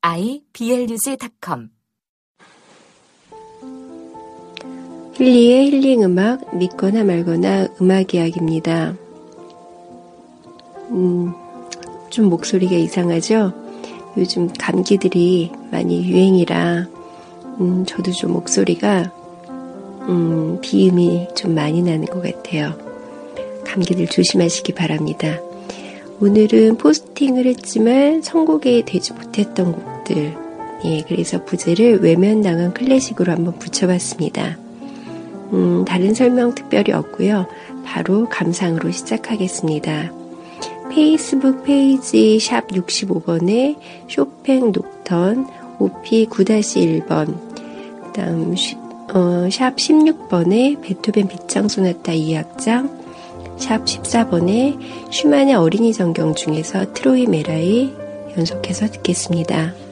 iblog.com 힐리의 힐링 음악 믿거나 말거나 음악 이야기입니다. 음, 좀 목소리가 이상하죠? 요즘 감기들이 많이 유행이라 음, 저도 좀 목소리가 음, 비음이 좀 많이 나는 것 같아요. 감기들 조심하시기 바랍니다. 오늘은 포스팅을 했지만 선곡이 되지 못했던 곡들. 예, 그래서 부제를 외면당한 클래식으로 한번 붙여봤습니다. 음, 다른 설명 특별히 없고요. 바로 감상으로 시작하겠습니다. 페이스북 페이지 샵 65번에 쇼팽 녹턴 OP 9-1번 그 다음 어, 샵 16번에 베토벤 빗장 소나타 2악장 샵 14번에 슈만의 어린이 전경 중에서 트로이 메라이 연속해서 듣겠습니다.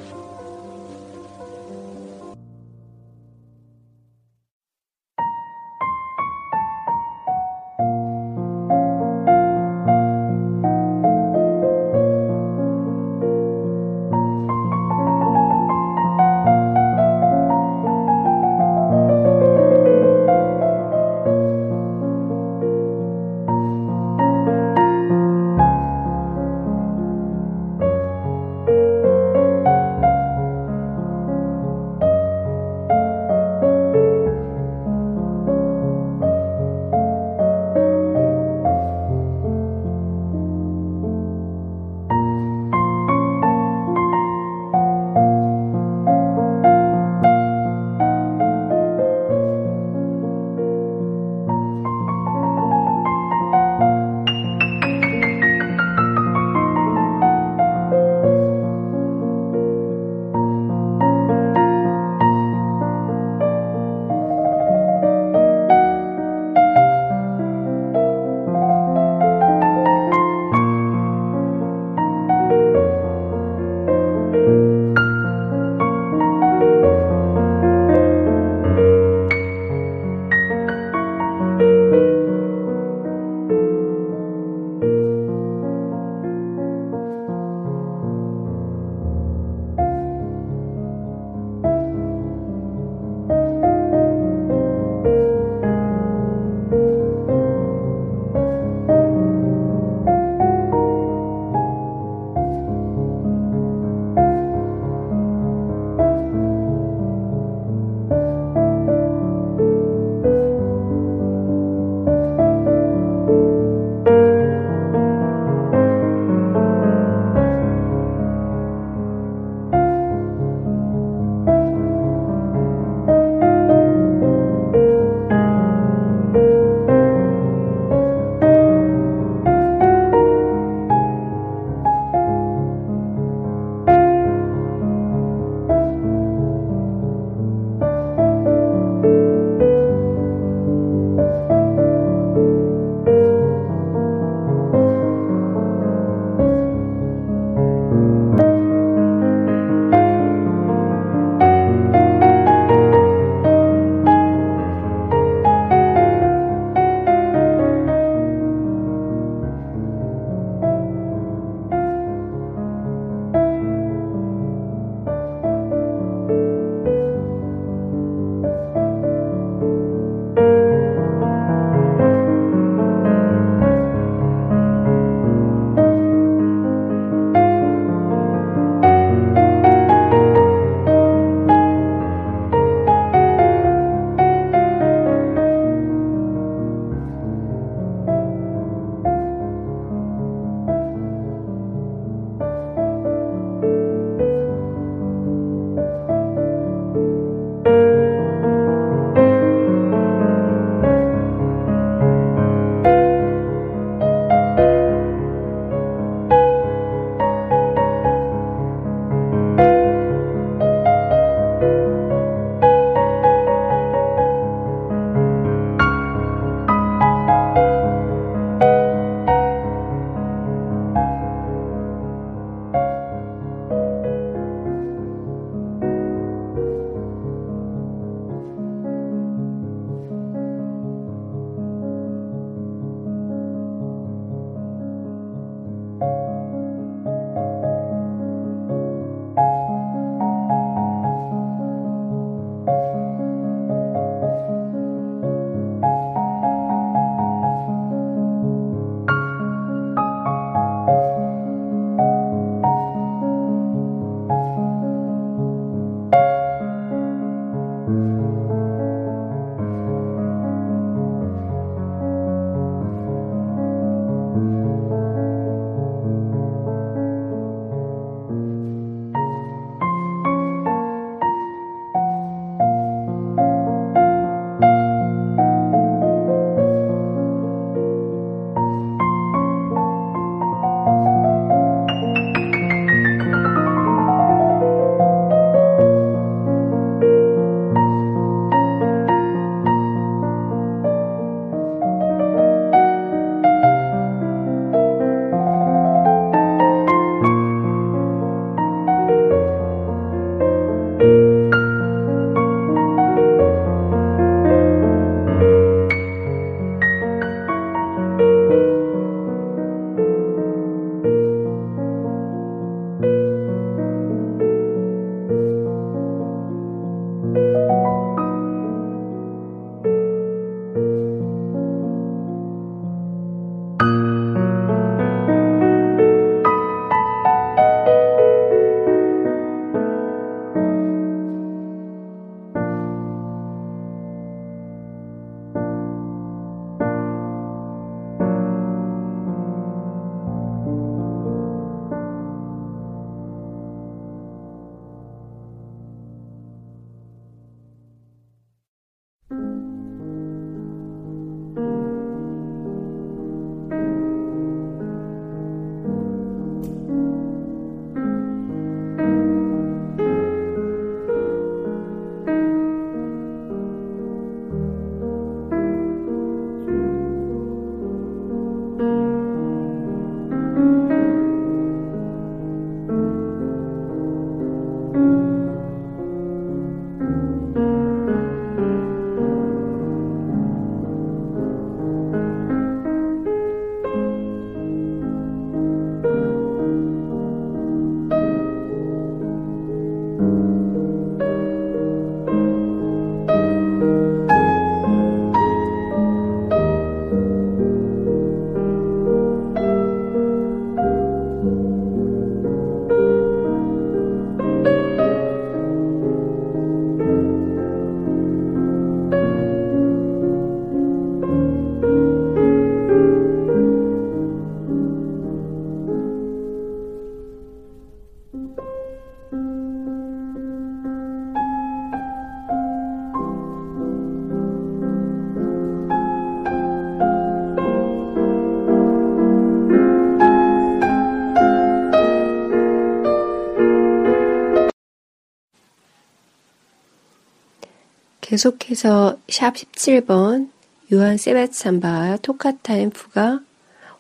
계속해서 샵 17번 요한 세바찬바와 토카타임 푸가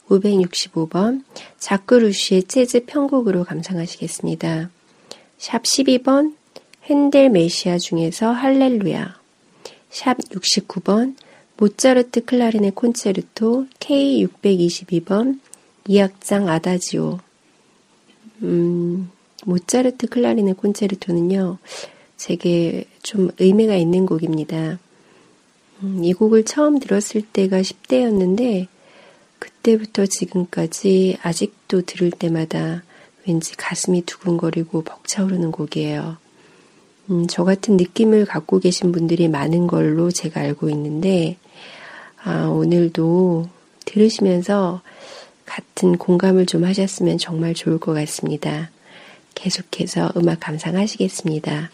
565번 자크루시의 재즈 편곡으로 감상하시겠습니다. 샵 12번 핸델 메시아 중에서 할렐루야 샵 69번 모차르트 클라리네 콘체르토 K622번 2악장 아다지오 음, 모차르트 클라리네 콘체르토는요. 제게 좀 의미가 있는 곡입니다. 음, 이 곡을 처음 들었을 때가 10대였는데 그때부터 지금까지 아직도 들을 때마다 왠지 가슴이 두근거리고 벅차오르는 곡이에요. 음, 저 같은 느낌을 갖고 계신 분들이 많은 걸로 제가 알고 있는데, 아, 오늘도 들으시면서 같은 공감을 좀 하셨으면 정말 좋을 것 같습니다. 계속해서 음악 감상하시겠습니다.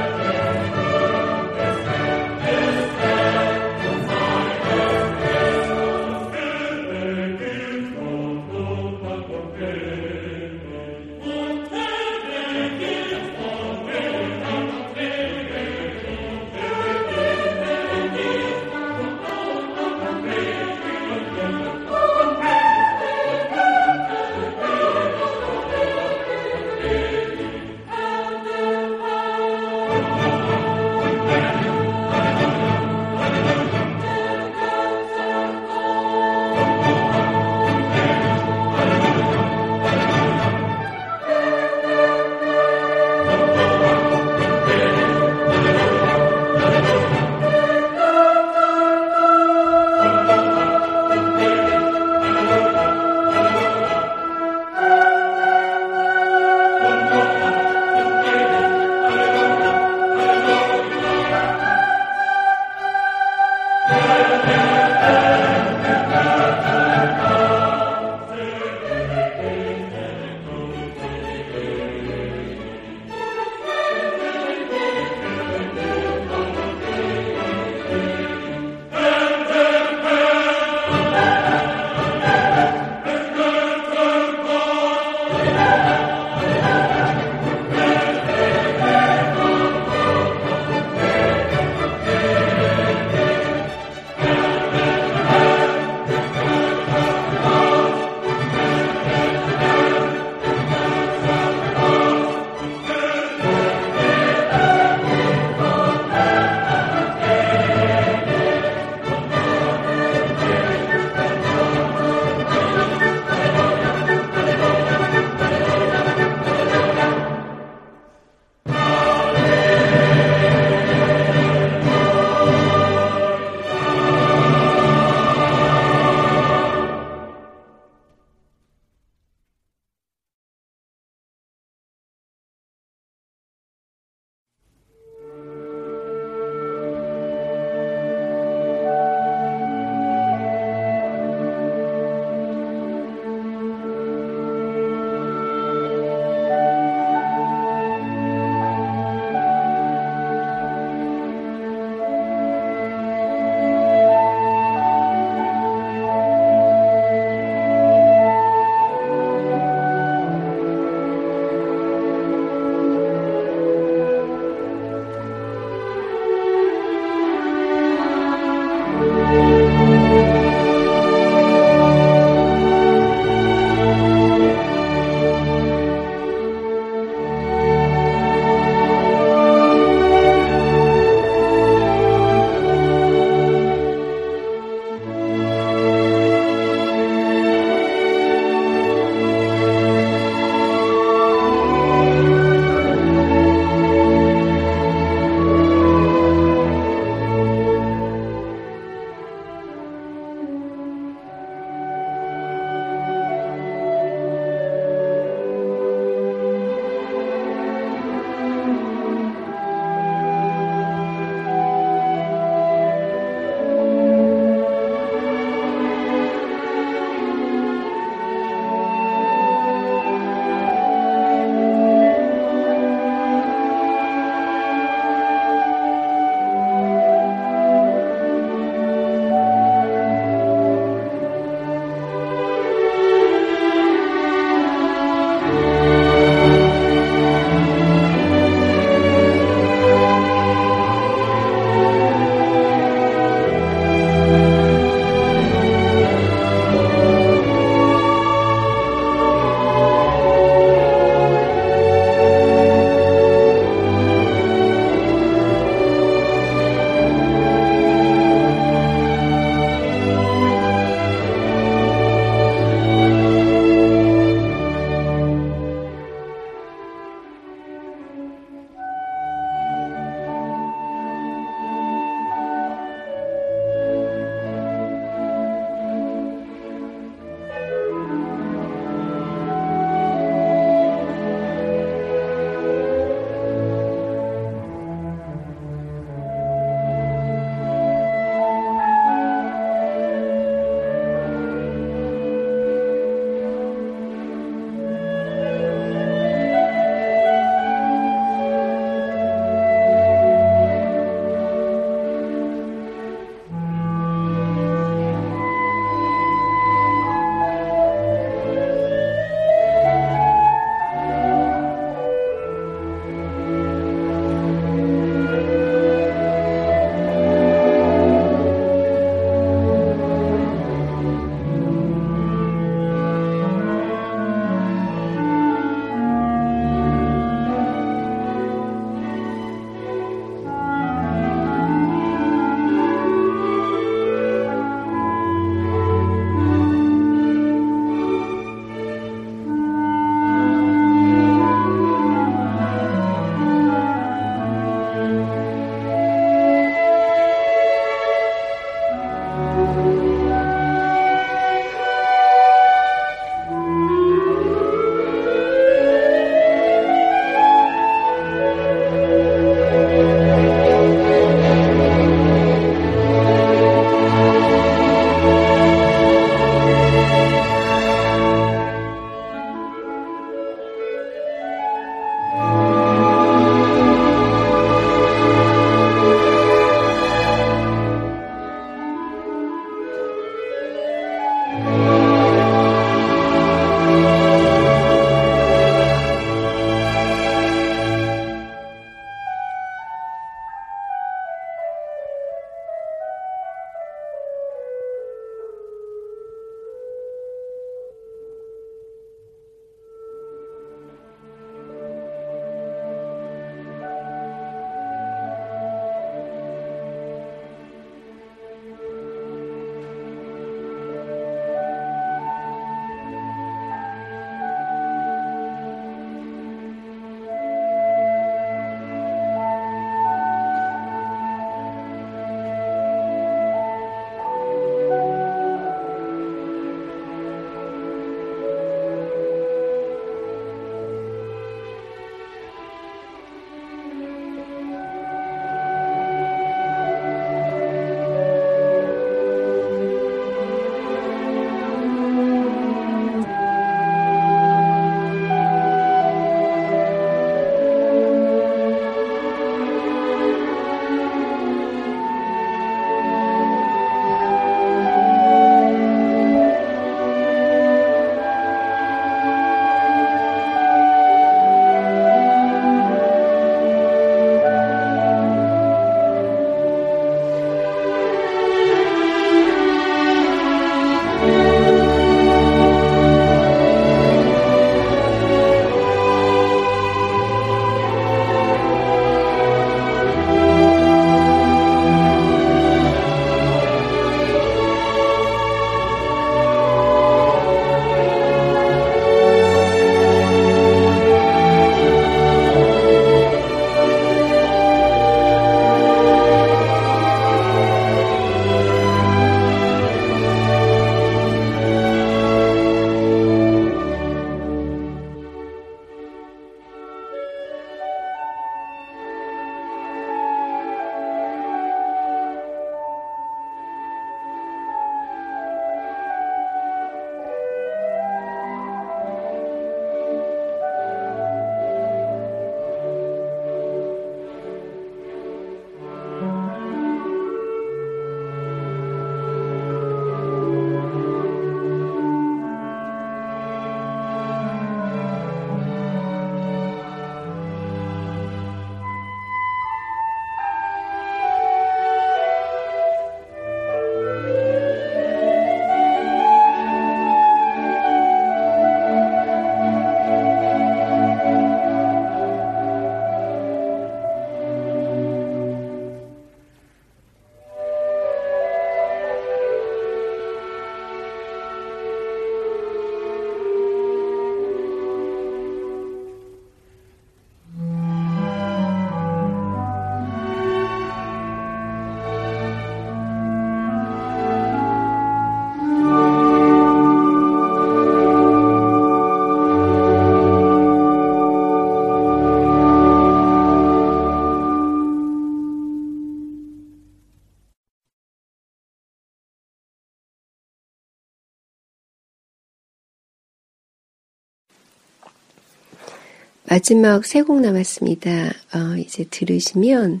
마지막 세 곡 남았습니다. 어, 이제 들으시면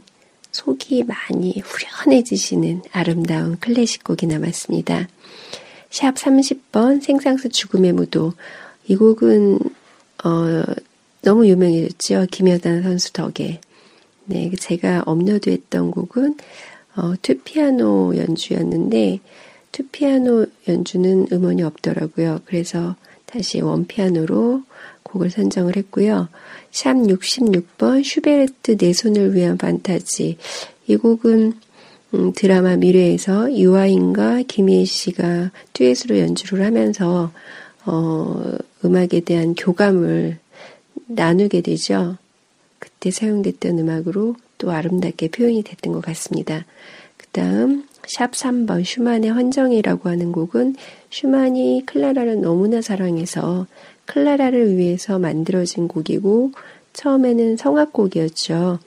속이 많이 후련해지시는 아름다운 클래식 곡이 남았습니다. 샵 30번 생상수 죽음의 무도. 이 곡은 어, 너무 유명해졌죠. 김여단 선수 덕에. 네, 제가 업로드했던 곡은 어, 투피아노 연주였는데 투피아노 연주는 음원이 없더라고요. 그래서 다시 원피아노로 곡을 선정을 했고요. 샵 66번 슈베르트 내 손을 위한 판타지. 이 곡은 음, 드라마 미래에서 유아인과 김희애 씨가 듀엣으로 연주를 하면서 어, 음악에 대한 교감을 나누게 되죠. 그때 사용됐던 음악으로 또 아름답게 표현이 됐던 것 같습니다. 그 다음 샵 3번 슈만의 헌정이라고 하는 곡은 슈만이 클라라를 너무나 사랑해서 클라라를 위해서 만들어진 곡이고 처음에는 성악곡이었죠.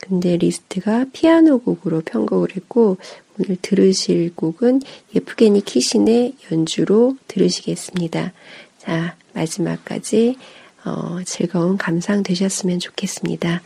근데 리스트가 피아노 곡으로 편곡을 했고 오늘 들으실 곡은 예프게니 키신의 연주로 들으시겠습니다. 자, 마지막까지 어, 즐거운 감상 되셨으면 좋겠습니다.